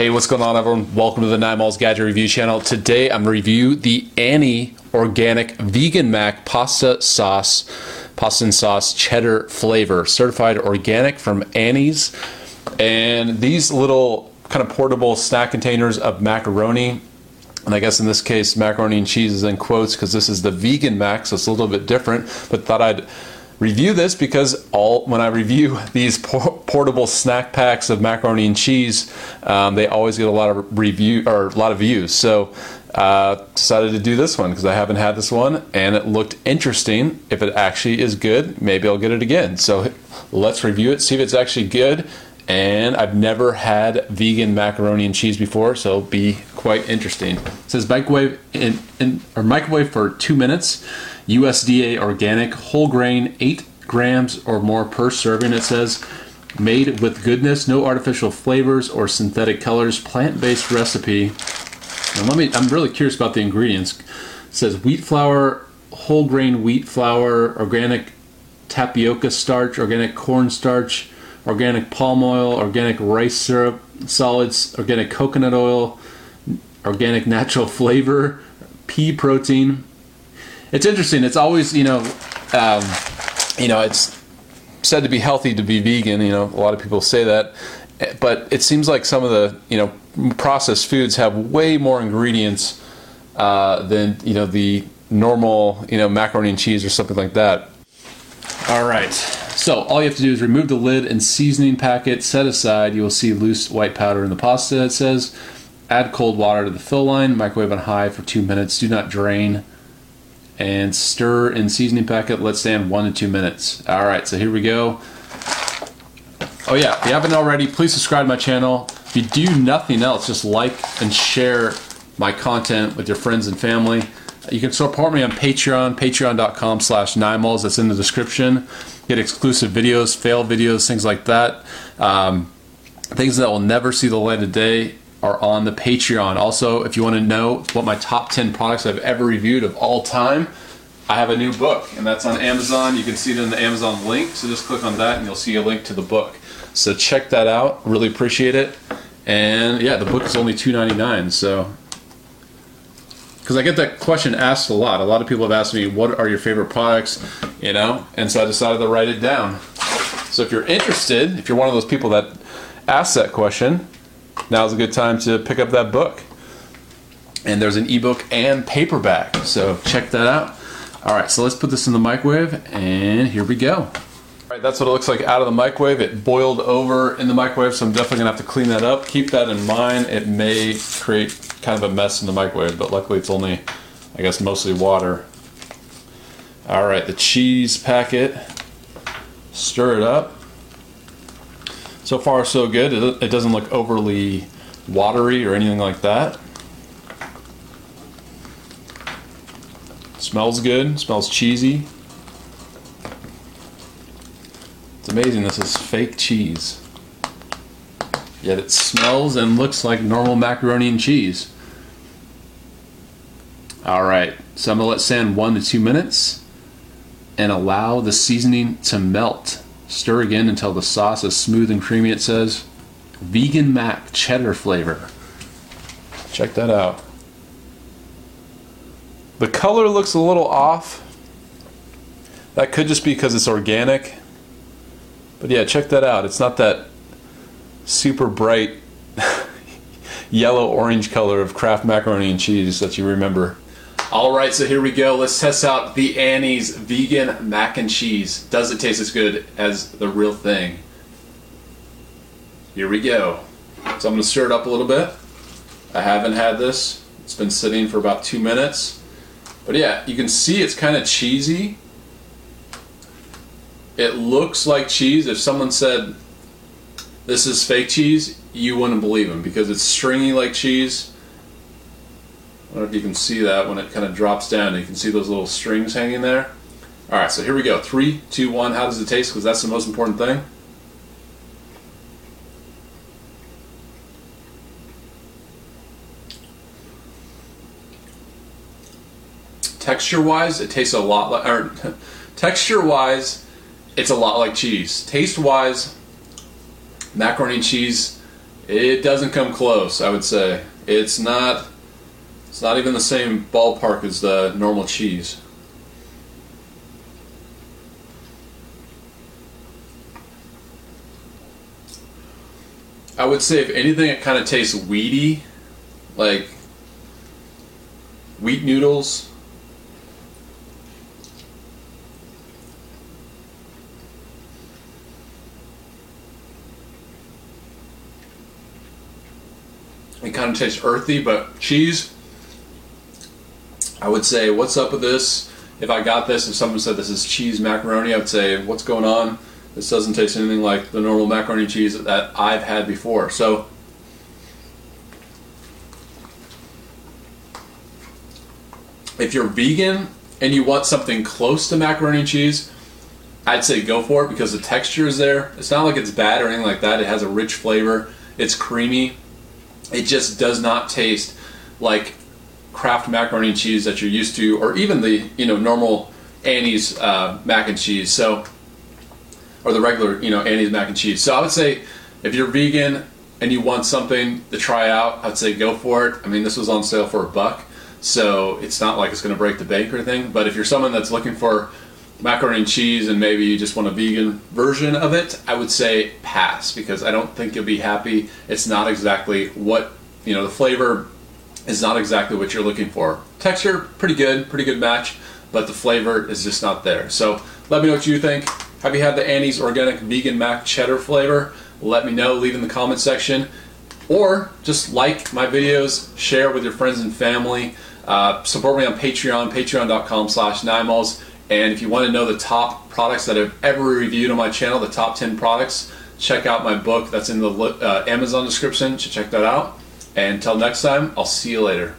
Hey, what's going on, everyone? Welcome to the Nine Malls Gadget Review channel. Today, I'm review the Annie Organic Vegan Mac Pasta Sauce, pasta and sauce cheddar flavor, certified organic from Annie's. And these little kind of portable snack containers of macaroni, and I guess in this case, macaroni and cheese is in quotes because this is the vegan mac, so it's a little bit different. But thought I'd review this because all when I review these por- portable snack packs of macaroni and cheese, um, they always get a lot of review or a lot of views. So uh, decided to do this one because I haven't had this one and it looked interesting. If it actually is good, maybe I'll get it again. So let's review it, see if it's actually good. And I've never had vegan macaroni and cheese before, so it'll be quite interesting. It says microwave in, in or microwave for two minutes. USDA organic, whole grain, 8 grams or more per serving, it says. Made with goodness, no artificial flavors or synthetic colors, plant based recipe. Let me, I'm really curious about the ingredients. It says wheat flour, whole grain wheat flour, organic tapioca starch, organic corn starch, organic palm oil, organic rice syrup, solids, organic coconut oil, organic natural flavor, pea protein, it's interesting. It's always you know, um, you know, it's said to be healthy to be vegan. You know, a lot of people say that, but it seems like some of the you know processed foods have way more ingredients uh, than you know the normal you know macaroni and cheese or something like that. All right. So all you have to do is remove the lid and seasoning packet. Set aside. You will see loose white powder in the pasta. It says. Add cold water to the fill line. Microwave on high for two minutes. Do not drain and stir in seasoning packet. Let stand one to two minutes. All right, so here we go. Oh yeah, if you haven't already, please subscribe to my channel. If you do nothing else, just like and share my content with your friends and family. You can support me on Patreon, patreon.com slash ninemalls. That's in the description. Get exclusive videos, fail videos, things like that. Um, things that will never see the light of day are on the Patreon. Also, if you want to know what my top 10 products I've ever reviewed of all time, I have a new book, and that's on Amazon. You can see it in the Amazon link, so just click on that and you'll see a link to the book. So check that out. Really appreciate it. And yeah, the book is only $2.99, so because I get that question asked a lot. A lot of people have asked me, "What are your favorite products?" You know, and so I decided to write it down. So if you're interested, if you're one of those people that ask that question, now's a good time to pick up that book. And there's an ebook and paperback, so check that out. All right, so let's put this in the microwave, and here we go. All right, that's what it looks like out of the microwave. It boiled over in the microwave, so I'm definitely gonna have to clean that up. Keep that in mind. It may create kind of a mess in the microwave, but luckily it's only, I guess, mostly water. All right, the cheese packet. Stir it up. So far, so good. It doesn't look overly watery or anything like that. Smells good. Smells cheesy. It's amazing. This is fake cheese. Yet it smells and looks like normal macaroni and cheese. All right, so I'm gonna let stand one to two minutes and allow the seasoning to melt. Stir again until the sauce is smooth and creamy, it says. Vegan mac cheddar flavor. Check that out. The color looks a little off. That could just be because it's organic. But yeah, check that out. It's not that super bright yellow orange color of Kraft macaroni and cheese that you remember. All right, so here we go. Let's test out the Annie's vegan mac and cheese. Does it taste as good as the real thing? Here we go. So I'm going to stir it up a little bit. I haven't had this. It's been sitting for about two minutes. But yeah, you can see it's kind of cheesy. It looks like cheese. If someone said this is fake cheese, you wouldn't believe them because it's stringy like cheese I don't know if you can see that when it kind of drops down. You can see those little strings hanging there. All right, so here we go. Three, two, one. How does it taste? Because that's the most important thing. Texture-wise, it tastes a lot like, or texture-wise, it's a lot like cheese. Taste-wise, macaroni and cheese It doesn't come close, I would say. It's not it's not even the same ballpark as the normal cheese. I would say if anything it kind of tastes weedy, like wheat noodles. It kind of tastes earthy, but cheese. I would say, what's up with this? If I got this, if someone said this is cheese macaroni, I would say, what's going on? This doesn't taste anything like the normal macaroni cheese that I've had before. So, if you're vegan and you want something close to macaroni and cheese, I'd say go for it because the texture is there. It's not like it's bad or anything like that. It has a rich flavor. It's creamy. It just does not taste like Kraft macaroni and cheese that you're used to, or even the you know normal Annie's uh, mac and cheese. So, or the regular you know Annie's mac and cheese. So I would say if you're vegan and you want something to try out, I'd say go for it. I mean, this was on sale for a buck, so it's not like it's going to break the bank or anything. But if you're someone that's looking for macaroni and cheese and maybe you just want a vegan version of it, I would say pass because I don't think you'll be happy. It's not exactly what, you know, the flavor is not exactly what you're looking for. Texture, pretty good, pretty good match, but the flavor is just not there. So let me know what you think. Have you had the Annie's Organic Vegan Mac Cheddar flavor? Let me know, leave in the comment section. Or just like my videos, share with your friends and family. Uh, support me on Patreon, patreon.com slash ninemalls. And if you want to know the top products that I've ever reviewed on my channel, the top 10 products, check out my book that's in the uh, Amazon description. Should check that out. And until next time, I'll see you later.